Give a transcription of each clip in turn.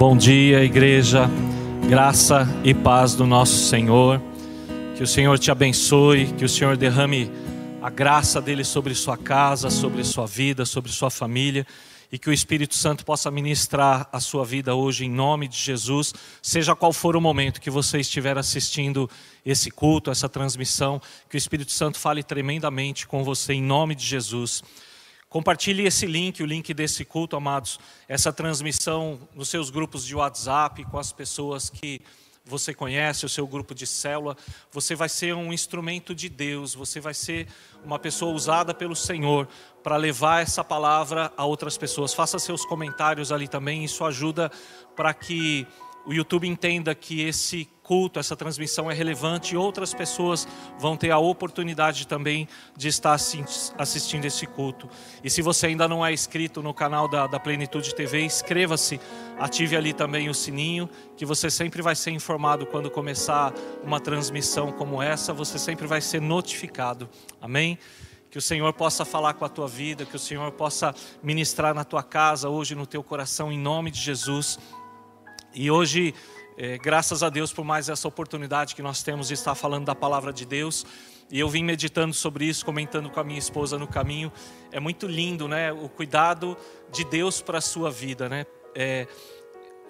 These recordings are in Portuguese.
Bom dia, igreja. Graça e paz do nosso Senhor. Que o Senhor te abençoe, que o Senhor derrame a graça dele sobre sua casa, sobre sua vida, sobre sua família e que o Espírito Santo possa ministrar a sua vida hoje em nome de Jesus, seja qual for o momento que você estiver assistindo esse culto, essa transmissão, que o Espírito Santo fale tremendamente com você em nome de Jesus. Compartilhe esse link, o link desse culto, amados, essa transmissão nos seus grupos de WhatsApp, com as pessoas que você conhece, o seu grupo de célula. Você vai ser um instrumento de Deus, você vai ser uma pessoa usada pelo Senhor para levar essa palavra a outras pessoas. Faça seus comentários ali também, isso ajuda para que o YouTube entenda que esse culto, essa transmissão é relevante e outras pessoas vão ter a oportunidade também de estar assistindo esse culto. E se você ainda não é inscrito no canal da, da Plenitude TV, inscreva-se, ative ali também o sininho, que você sempre vai ser informado quando começar uma transmissão como essa, você sempre vai ser notificado. Amém? Que o Senhor possa falar com a tua vida, que o Senhor possa ministrar na tua casa, hoje no teu coração, em nome de Jesus. E hoje é, graças a Deus por mais essa oportunidade que nós temos de estar falando da palavra de Deus. E eu vim meditando sobre isso, comentando com a minha esposa no caminho. É muito lindo, né? O cuidado de Deus para a sua vida, né? É,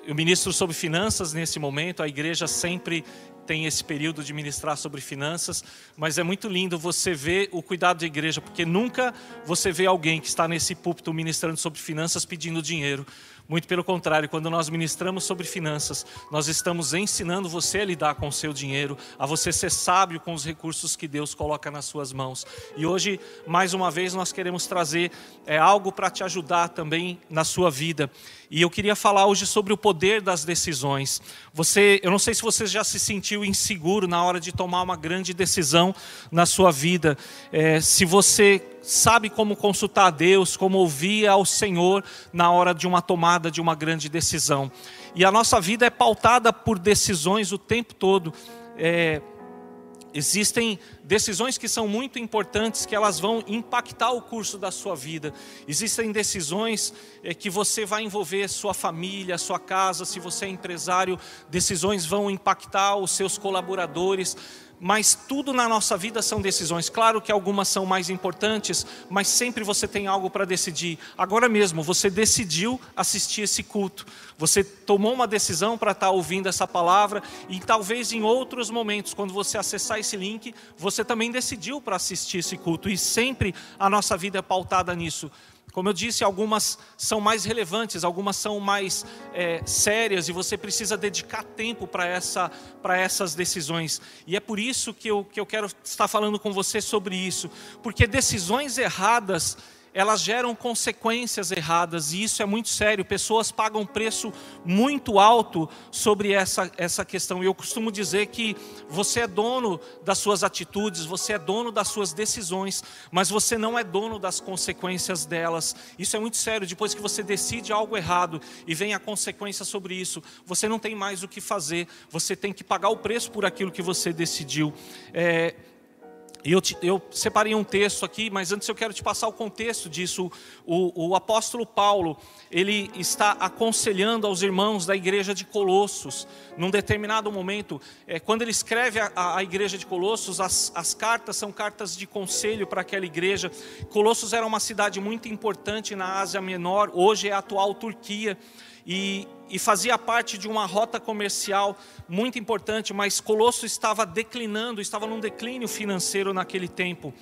eu ministro sobre finanças nesse momento, a igreja sempre tem esse período de ministrar sobre finanças, mas é muito lindo você ver o cuidado da igreja, porque nunca você vê alguém que está nesse púlpito ministrando sobre finanças pedindo dinheiro. Muito pelo contrário, quando nós ministramos sobre finanças, nós estamos ensinando você a lidar com o seu dinheiro, a você ser sábio com os recursos que Deus coloca nas suas mãos. E hoje, mais uma vez, nós queremos trazer é, algo para te ajudar também na sua vida. E eu queria falar hoje sobre o poder das decisões. Você, eu não sei se você já se sentiu inseguro na hora de tomar uma grande decisão na sua vida. É, se você sabe como consultar a Deus, como ouvir ao Senhor na hora de uma tomada de uma grande decisão. E a nossa vida é pautada por decisões o tempo todo. É, existem decisões que são muito importantes, que elas vão impactar o curso da sua vida. Existem decisões é, que você vai envolver sua família, sua casa, se você é empresário, decisões vão impactar os seus colaboradores mas tudo na nossa vida são decisões. Claro que algumas são mais importantes, mas sempre você tem algo para decidir. Agora mesmo, você decidiu assistir esse culto, você tomou uma decisão para estar tá ouvindo essa palavra, e talvez em outros momentos, quando você acessar esse link, você também decidiu para assistir esse culto, e sempre a nossa vida é pautada nisso. Como eu disse, algumas são mais relevantes, algumas são mais é, sérias e você precisa dedicar tempo para essa, essas decisões. E é por isso que eu, que eu quero estar falando com você sobre isso, porque decisões erradas elas geram consequências erradas e isso é muito sério. Pessoas pagam preço muito alto sobre essa, essa questão. Eu costumo dizer que você é dono das suas atitudes, você é dono das suas decisões, mas você não é dono das consequências delas. Isso é muito sério. Depois que você decide algo errado e vem a consequência sobre isso, você não tem mais o que fazer. Você tem que pagar o preço por aquilo que você decidiu. É, e eu, eu, separei um texto aqui, mas antes eu quero te passar o contexto disso. O, o, apóstolo Paulo, ele está aconselhando aos irmãos da igreja de Colossos, num determinado momento, é, quando ele escreve a, a igreja de Colossos, as, as, cartas são cartas de conselho para aquela igreja. Colossos era uma cidade muito importante na Ásia Menor, hoje é a atual Turquia e, e fazia parte de uma rota comercial muito importante, mas Colosso estava declinando, estava num declínio financeiro naquele tempo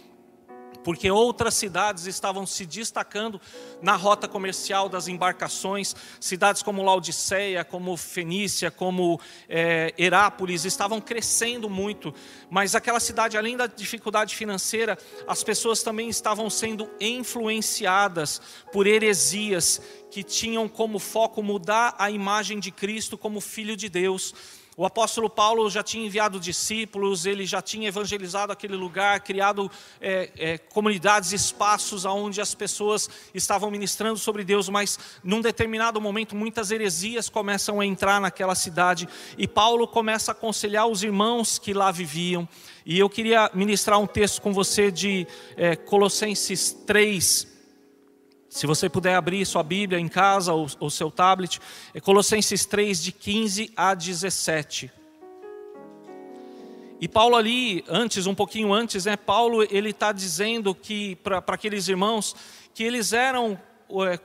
porque outras cidades estavam se destacando na rota comercial das embarcações, cidades como Laodiceia, como Fenícia, como é, Herápolis, estavam crescendo muito, mas aquela cidade, além da dificuldade financeira, as pessoas também estavam sendo influenciadas por heresias que tinham como foco mudar a imagem de Cristo como Filho de Deus. O apóstolo Paulo já tinha enviado discípulos, ele já tinha evangelizado aquele lugar, criado é, é, comunidades, espaços onde as pessoas estavam ministrando sobre Deus, mas num determinado momento muitas heresias começam a entrar naquela cidade e Paulo começa a aconselhar os irmãos que lá viviam. E eu queria ministrar um texto com você de é, Colossenses 3, Se você puder abrir sua Bíblia em casa ou, ou seu tablet, é Colossenses 3, de 15 a 17. E Paulo ali, antes, um pouquinho antes, né, Paulo ele está dizendo que para aqueles irmãos que eles eram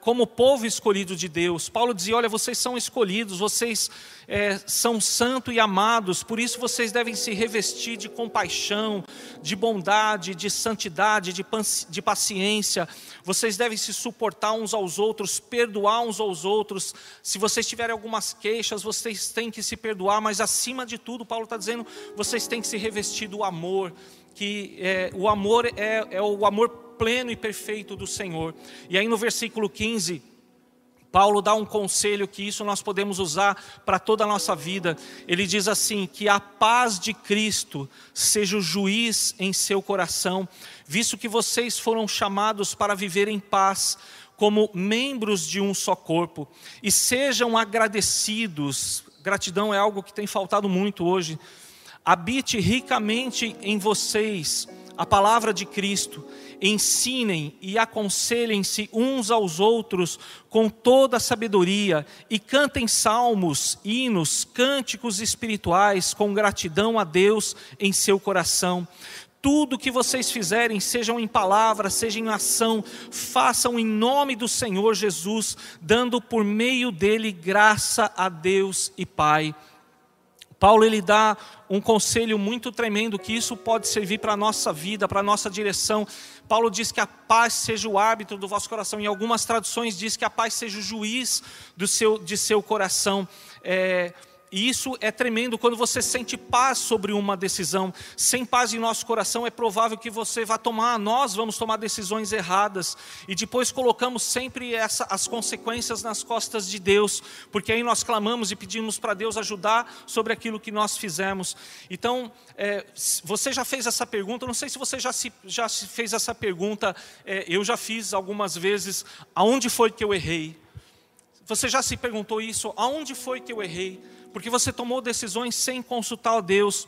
como povo escolhido de Deus. Paulo dizia: Olha, vocês são escolhidos, vocês é, são santos e amados, por isso vocês devem se revestir de compaixão, de bondade, de santidade, de, de paciência. Vocês devem se suportar uns aos outros, perdoar uns aos outros. Se vocês tiverem algumas queixas, vocês têm que se perdoar, mas acima de tudo, Paulo está dizendo: vocês têm que se revestir do amor que é, o amor é, é o amor pleno e perfeito do Senhor. E aí no versículo 15, Paulo dá um conselho que isso nós podemos usar para toda a nossa vida. Ele diz assim: que a paz de Cristo seja o juiz em seu coração, visto que vocês foram chamados para viver em paz, como membros de um só corpo, e sejam agradecidos. Gratidão é algo que tem faltado muito hoje. Habite ricamente em vocês a palavra de Cristo ensinem e aconselhem-se uns aos outros com toda a sabedoria e cantem salmos, hinos, cânticos espirituais com gratidão a Deus em seu coração. Tudo que vocês fizerem, sejam em palavra, seja em ação, façam em nome do Senhor Jesus, dando por meio dele graça a Deus e Pai. Paulo ele dá um conselho muito tremendo que isso pode servir para a nossa vida, para a nossa direção. Paulo diz que a paz seja o árbitro do vosso coração. Em algumas traduções diz que a paz seja o juiz do seu, de seu coração. É, e isso é tremendo quando você sente paz sobre uma decisão. Sem paz em nosso coração, é provável que você vá tomar, nós vamos tomar decisões erradas. E depois colocamos sempre essa, as consequências nas costas de Deus, porque aí nós clamamos e pedimos para Deus ajudar sobre aquilo que nós fizemos. Então, é, você já fez essa pergunta, não sei se você já se, já fez essa pergunta, é, eu já fiz algumas vezes, aonde foi que eu errei? Você já se perguntou isso? Aonde foi que eu errei? porque você tomou decisões sem consultar a Deus.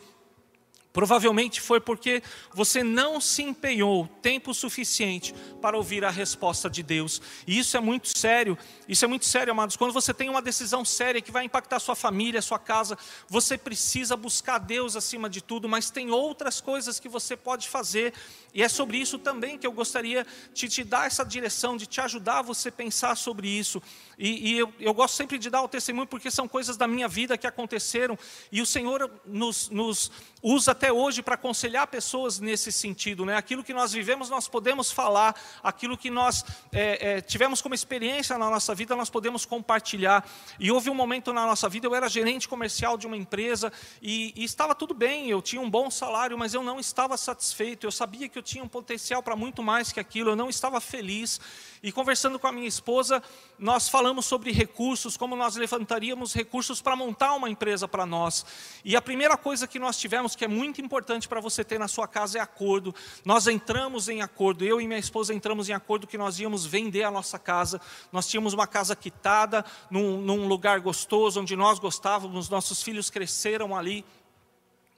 Provavelmente foi porque você não se empenhou tempo suficiente para ouvir a resposta de Deus. E isso é muito sério. Isso é muito sério, amados. Quando você tem uma decisão séria que vai impactar sua família, sua casa, você precisa buscar Deus acima de tudo, mas tem outras coisas que você pode fazer. E é sobre isso também que eu gostaria de te dar essa direção, de te ajudar a você pensar sobre isso. E, e eu, eu, gosto sempre de dar o testemunho porque são coisas da minha vida que aconteceram e o Senhor nos, nos usa até hoje para aconselhar pessoas nesse sentido. Né? Aquilo que nós vivemos, nós podemos falar, aquilo que nós é, é, tivemos como experiência na nossa vida, nós podemos compartilhar. E houve um momento na nossa vida, eu era gerente comercial de uma empresa e, e estava tudo bem, eu tinha um bom salário, mas eu não estava satisfeito, eu sabia que eu tinha um potencial para muito mais que aquilo, eu não estava feliz. E conversando com a minha esposa, nós falamos sobre recursos, como nós levantaríamos recursos para montar uma empresa para nós. E a primeira coisa que nós tivemos, que é muito importante para você ter na sua casa, é acordo. Nós entramos em acordo, eu e minha esposa entramos em acordo que nós íamos vender a nossa casa. Nós tínhamos uma casa quitada, num, num lugar gostoso, onde nós gostávamos, nossos filhos cresceram ali.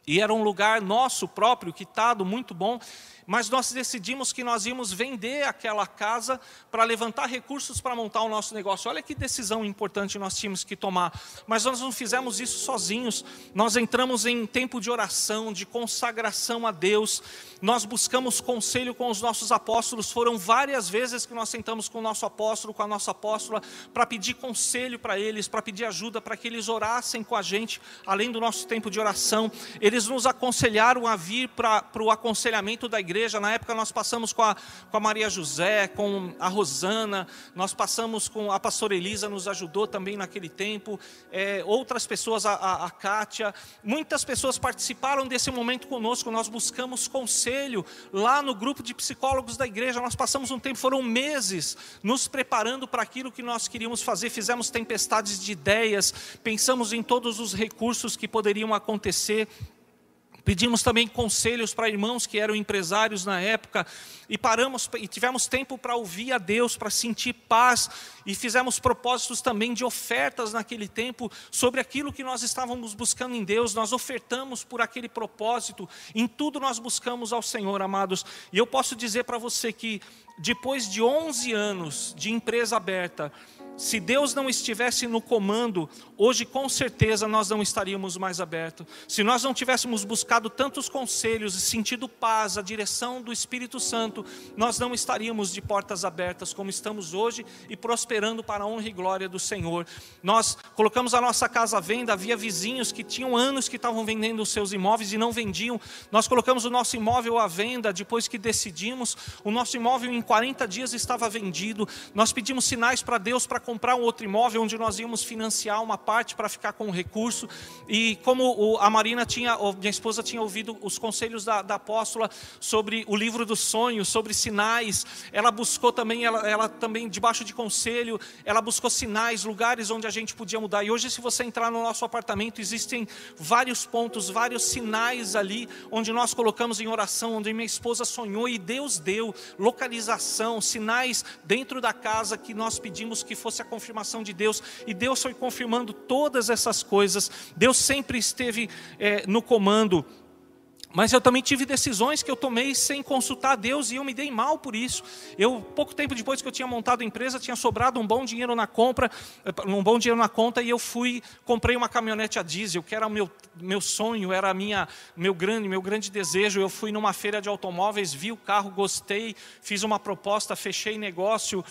E era um lugar nosso próprio, quitado, muito bom mas nós decidimos que nós íamos vender aquela casa para levantar recursos para montar o nosso negócio. Olha que decisão importante nós tínhamos que tomar. Mas nós não fizemos isso sozinhos. Nós entramos em tempo de oração, de consagração a Deus. Nós buscamos conselho com os nossos apóstolos. Foram várias vezes que nós sentamos com o nosso apóstolo, com a nossa apóstola, para pedir conselho para eles, para pedir ajuda, para que eles orassem com a gente, além do nosso tempo de oração. Eles nos aconselharam a vir para, para o aconselhamento da igreja igreja. Na época nós passamos com a, com a Maria José, com a Rosana, nós passamos com a pastora Elisa, nos ajudou também naquele tempo, é, outras pessoas, a, a, a Kátia, muitas pessoas participaram desse momento conosco. Nós buscamos conselho lá no grupo de psicólogos da igreja. Nós passamos um tempo, foram meses, nos preparando para aquilo que nós queríamos fazer. Fizemos tempestades de ideias, pensamos em todos os recursos que poderiam acontecer Pedimos também conselhos para irmãos que eram empresários na época e paramos e tivemos tempo para ouvir a Deus, para sentir paz e fizemos propósitos também de ofertas naquele tempo sobre aquilo que nós estávamos buscando em Deus. Nós ofertamos por aquele propósito. Em tudo nós buscamos ao Senhor, amados. E eu posso dizer para você que depois de 11 anos de empresa aberta, se Deus não estivesse no comando, hoje com certeza nós não estaríamos mais abertos. Se nós não tivéssemos buscado tantos conselhos e sentido paz, a direção do Espírito Santo, nós não estaríamos de portas abertas como estamos hoje e prosperando para a honra e glória do Senhor. Nós colocamos a nossa casa à venda, havia vizinhos que tinham anos que estavam vendendo os seus imóveis e não vendiam. Nós colocamos o nosso imóvel à venda depois que decidimos. O nosso imóvel em 40 dias estava vendido. Nós pedimos sinais para Deus para comprar um outro imóvel onde nós íamos financiar uma parte para ficar com o recurso. E como a Marina tinha, minha esposa tinha ouvido os conselhos da, da apóstola sobre o livro dos sonhos, sobre sinais, ela buscou também, ela, ela também debaixo de conselho, ela buscou sinais, lugares onde a gente podia mudar. E hoje, se você entrar no nosso apartamento, existem vários pontos, vários sinais ali, onde nós colocamos em oração, onde minha esposa sonhou e Deus deu localização, sinais dentro da casa que nós pedimos que fosse a confirmação de Deus, e Deus foi confirmando todas essas coisas, Deus sempre esteve é, no comando. Mas eu também tive decisões que eu tomei sem consultar Deus e eu me dei mal por isso. Eu, pouco tempo depois que eu tinha montado a empresa, tinha sobrado um bom dinheiro na compra, eh, um bom dinheiro na conta e eu fui, comprei uma caminhonete a diesel, que era o meu, meu sonho, era minha, meu grande, meu grande desejo. Eu fui numa feira de automóveis, vi o carro, gostei, fiz uma proposta, fechei negócio,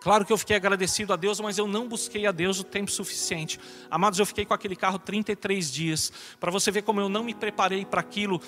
Claro que eu fiquei agradecido a Deus, mas eu não busquei a Deus o tempo suficiente. Amados, eu fiquei com aquele carro 33 dias. Para você ver como eu não me preparei para aquilo,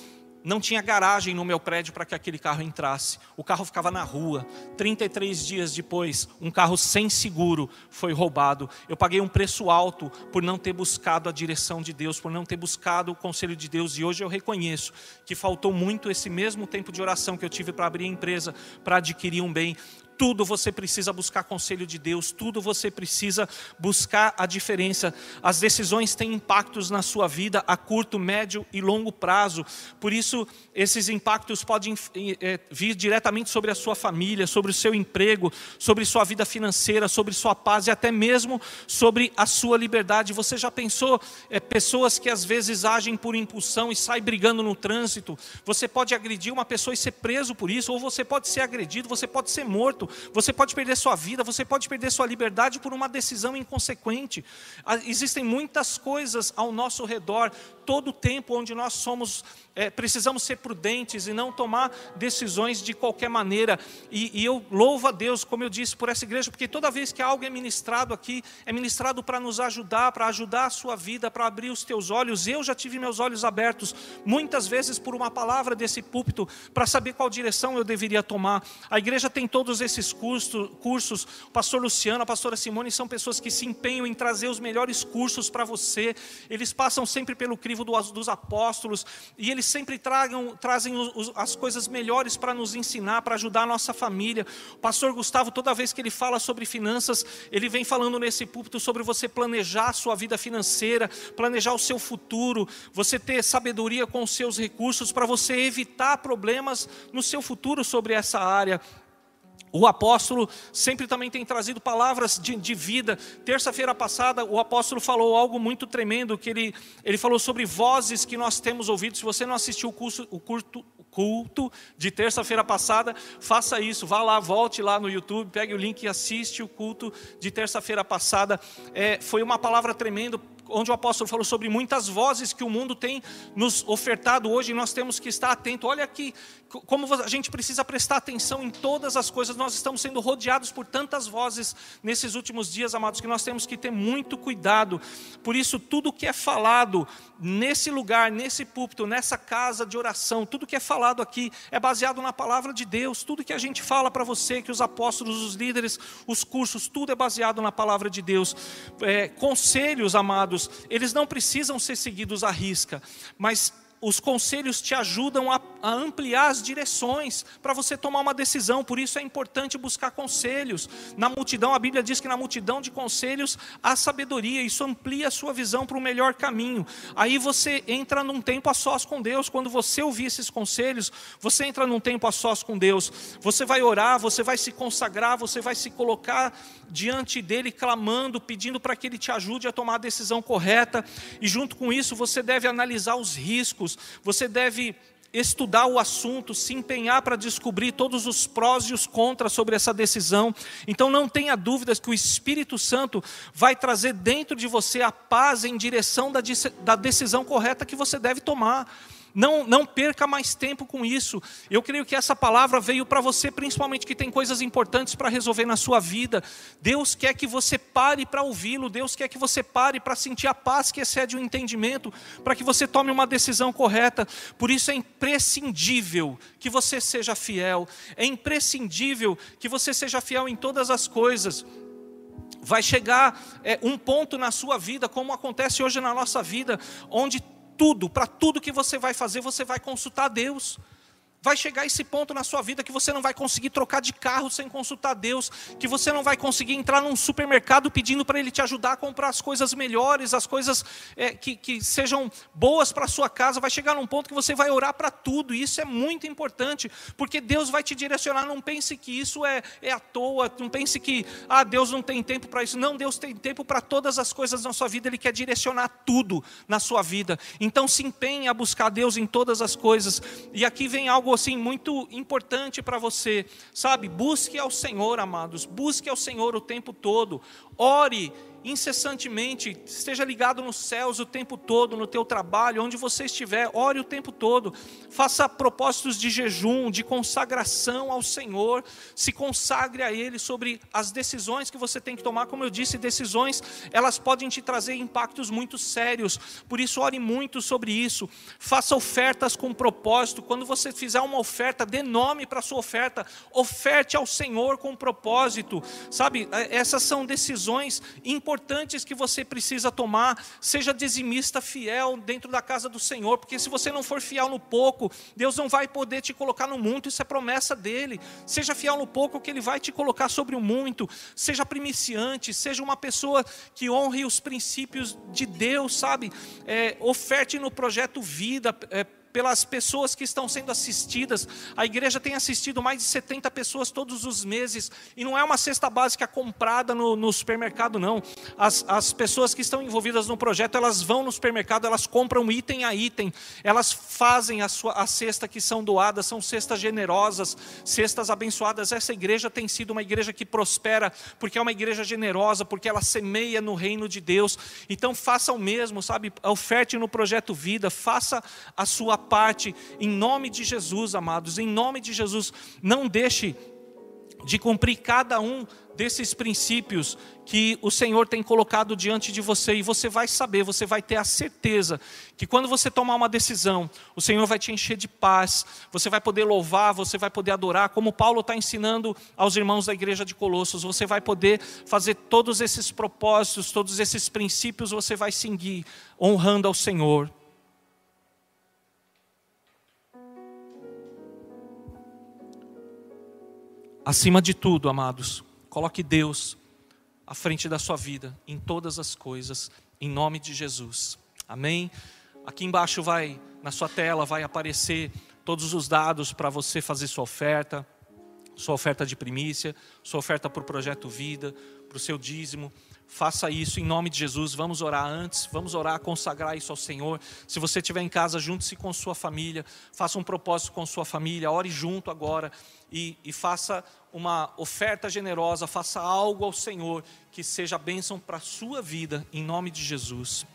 não tinha garagem no meu prédio para que aquele carro entrasse. O carro ficava na rua. 33 dias depois, um carro sem seguro foi roubado. Eu paguei um preço alto por não ter buscado a direção de Deus, por não ter buscado o conselho de Deus. E hoje eu reconheço que faltou muito esse mesmo tempo de oração que eu tive para abrir a empresa, para adquirir um bem tudo você precisa buscar conselho de Deus, tudo você precisa buscar a diferença. As decisões têm impactos na sua vida a curto, médio e longo prazo. Por isso, esses impactos podem é, vir diretamente sobre a sua família, sobre o seu emprego, sobre sua vida financeira, sobre sua paz e até mesmo sobre a sua liberdade. Você já pensou é, pessoas que às vezes agem por impulsão e saem brigando no trânsito? Você pode agredir uma pessoa e ser preso por isso, ou você pode ser agredido, você pode ser morto você pode perder sua vida, você pode perder sua liberdade por uma decisão inconsequente. Ah, existem muitas coisas ao nosso redor, todo o tempo onde nós somos, é, precisamos ser prudentes e não tomar decisões de qualquer maneira. E, e eu louvo a Deus, como eu disse, por essa igreja, porque toda vez que algo é ministrado aqui, é ministrado para nos ajudar, para ajudar a sua vida, para abrir os teus olhos. Eu já tive meus olhos abertos muitas vezes por uma palavra desse púlpito, para saber qual direção eu deveria tomar. A igreja tem todos esses cursos, cursos. o pastor Luciano, a pastora Simone são pessoas que se empenham em trazer os melhores cursos para você. Eles passam sempre pelo crivo dos apóstolos, e eles sempre tragam, trazem as coisas melhores para nos ensinar, para ajudar a nossa família. O pastor Gustavo, toda vez que ele fala sobre finanças, ele vem falando nesse púlpito sobre você planejar a sua vida financeira, planejar o seu futuro, você ter sabedoria com os seus recursos para você evitar problemas no seu futuro sobre essa área. O apóstolo sempre também tem trazido palavras de, de vida. Terça-feira passada, o apóstolo falou algo muito tremendo, que ele, ele falou sobre vozes que nós temos ouvido. Se você não assistiu o, curso, o culto, culto de terça-feira passada, faça isso. Vá lá, volte lá no YouTube, pegue o link e assiste o culto de terça-feira passada. É, foi uma palavra tremenda onde o apóstolo falou sobre muitas vozes que o mundo tem nos ofertado hoje, nós temos que estar atento. Olha aqui, como a gente precisa prestar atenção em todas as coisas. Nós estamos sendo rodeados por tantas vozes nesses últimos dias, amados, que nós temos que ter muito cuidado. Por isso, tudo que é falado nesse lugar, nesse púlpito, nessa casa de oração, tudo que é falado aqui é baseado na palavra de Deus. Tudo que a gente fala para você, que os apóstolos, os líderes, os cursos, tudo é baseado na palavra de Deus. É, conselhos, amados, eles não precisam ser seguidos à risca, mas os conselhos te ajudam a, a ampliar as direções para você tomar uma decisão, por isso é importante buscar conselhos. Na multidão, a Bíblia diz que na multidão de conselhos há sabedoria, isso amplia a sua visão para o melhor caminho. Aí você entra num tempo a sós com Deus, quando você ouvir esses conselhos, você entra num tempo a sós com Deus, você vai orar, você vai se consagrar, você vai se colocar diante dele, clamando, pedindo para que ele te ajude a tomar a decisão correta, e junto com isso você deve analisar os riscos. Você deve estudar o assunto, se empenhar para descobrir todos os prós e os contras sobre essa decisão. Então não tenha dúvidas que o Espírito Santo vai trazer dentro de você a paz em direção da decisão correta que você deve tomar. Não, não perca mais tempo com isso. Eu creio que essa palavra veio para você, principalmente que tem coisas importantes para resolver na sua vida. Deus quer que você pare para ouvi-lo. Deus quer que você pare para sentir a paz que excede o entendimento, para que você tome uma decisão correta. Por isso é imprescindível que você seja fiel. É imprescindível que você seja fiel em todas as coisas vai chegar é, um ponto na sua vida, como acontece hoje na nossa vida, onde tudo, para tudo que você vai fazer, você vai consultar Deus. Vai chegar esse ponto na sua vida que você não vai conseguir trocar de carro sem consultar Deus, que você não vai conseguir entrar num supermercado pedindo para Ele te ajudar a comprar as coisas melhores, as coisas é, que, que sejam boas para a sua casa. Vai chegar num ponto que você vai orar para tudo, e isso é muito importante, porque Deus vai te direcionar. Não pense que isso é, é à toa, não pense que ah, Deus não tem tempo para isso. Não, Deus tem tempo para todas as coisas na sua vida, Ele quer direcionar tudo na sua vida. Então se empenhe a buscar Deus em todas as coisas. E aqui vem algo assim muito importante para você, sabe? Busque ao Senhor, amados, busque ao Senhor o tempo todo. Ore incessantemente, esteja ligado nos céus o tempo todo, no teu trabalho, onde você estiver, ore o tempo todo, faça propósitos de jejum, de consagração ao Senhor, se consagre a Ele sobre as decisões que você tem que tomar, como eu disse, decisões, elas podem te trazer impactos muito sérios, por isso ore muito sobre isso, faça ofertas com propósito, quando você fizer uma oferta, dê nome para a sua oferta, oferte ao Senhor com propósito, sabe, é, essas são decisões importantes, importantes que você precisa tomar. Seja dizimista fiel dentro da casa do Senhor, porque se você não for fiel no pouco, Deus não vai poder te colocar no muito, isso é promessa dele. Seja fiel no pouco, que ele vai te colocar sobre o muito. Seja primiciante, seja uma pessoa que honre os princípios de Deus, sabe? É, oferte no projeto vida. É, pelas pessoas que estão sendo assistidas. A igreja tem assistido mais de 70 pessoas todos os meses, e não é uma cesta básica comprada no, no supermercado, não. As, as pessoas que estão envolvidas no projeto, elas vão no supermercado, elas compram item a item, elas fazem a, sua, a cesta que são doadas, são cestas generosas, cestas abençoadas. Essa igreja tem sido uma igreja que prospera, porque é uma igreja generosa, porque ela semeia no reino de Deus. Então faça o mesmo, sabe? Oferte no projeto Vida, faça a sua parte, em nome de Jesus, amados, em nome de Jesus, não deixe de cumprir cada um desses princípios que o Senhor tem colocado diante de você, e você vai saber, você vai ter a certeza que quando você tomar uma decisão, o Senhor vai te encher de paz, você vai poder louvar, você vai poder adorar, como Paulo está ensinando aos irmãos da igreja de Colossos, você vai poder fazer todos esses propósitos, todos esses princípios, você vai seguir honrando ao Senhor. Acima de tudo, amados, coloque Deus à frente da sua vida, em todas as coisas, em nome de Jesus. Amém? Aqui embaixo vai, na sua tela, vai aparecer todos os dados para você fazer sua oferta, sua oferta de primícia, sua oferta para o projeto Vida, para o seu dízimo. Faça isso em nome de Jesus. Vamos orar antes, vamos orar, consagrar isso ao Senhor. Se você estiver em casa, junte-se com sua família, faça um propósito com sua família, ore junto agora e, e faça uma oferta generosa, faça algo ao Senhor que seja bênção para a sua vida, em nome de Jesus.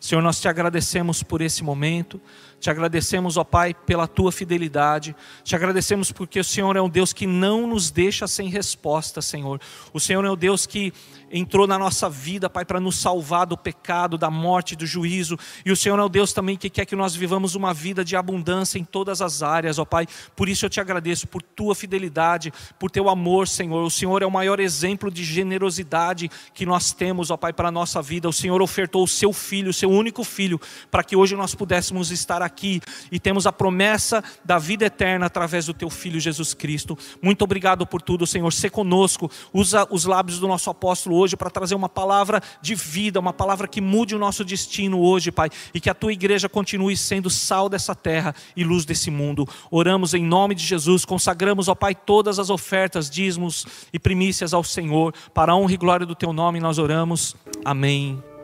Senhor, nós te agradecemos por esse momento, te agradecemos, ó Pai, pela tua fidelidade, te agradecemos porque o Senhor é um Deus que não nos deixa sem resposta, Senhor. O Senhor é o Deus que entrou na nossa vida, Pai, para nos salvar do pecado, da morte, do juízo. E o Senhor é o Deus também que quer que nós vivamos uma vida de abundância em todas as áreas, ó Pai. Por isso eu te agradeço por tua fidelidade, por teu amor, Senhor. O Senhor é o maior exemplo de generosidade que nós temos, ó Pai, para a nossa vida. O Senhor ofertou o seu filho, o seu seu único filho, para que hoje nós pudéssemos estar aqui e temos a promessa da vida eterna através do teu filho Jesus Cristo. Muito obrigado por tudo, Senhor. Se conosco, usa os lábios do nosso apóstolo hoje para trazer uma palavra de vida, uma palavra que mude o nosso destino hoje, Pai, e que a tua igreja continue sendo sal dessa terra e luz desse mundo. Oramos em nome de Jesus, consagramos, ó Pai, todas as ofertas, dízimos e primícias ao Senhor, para a honra e glória do teu nome nós oramos. Amém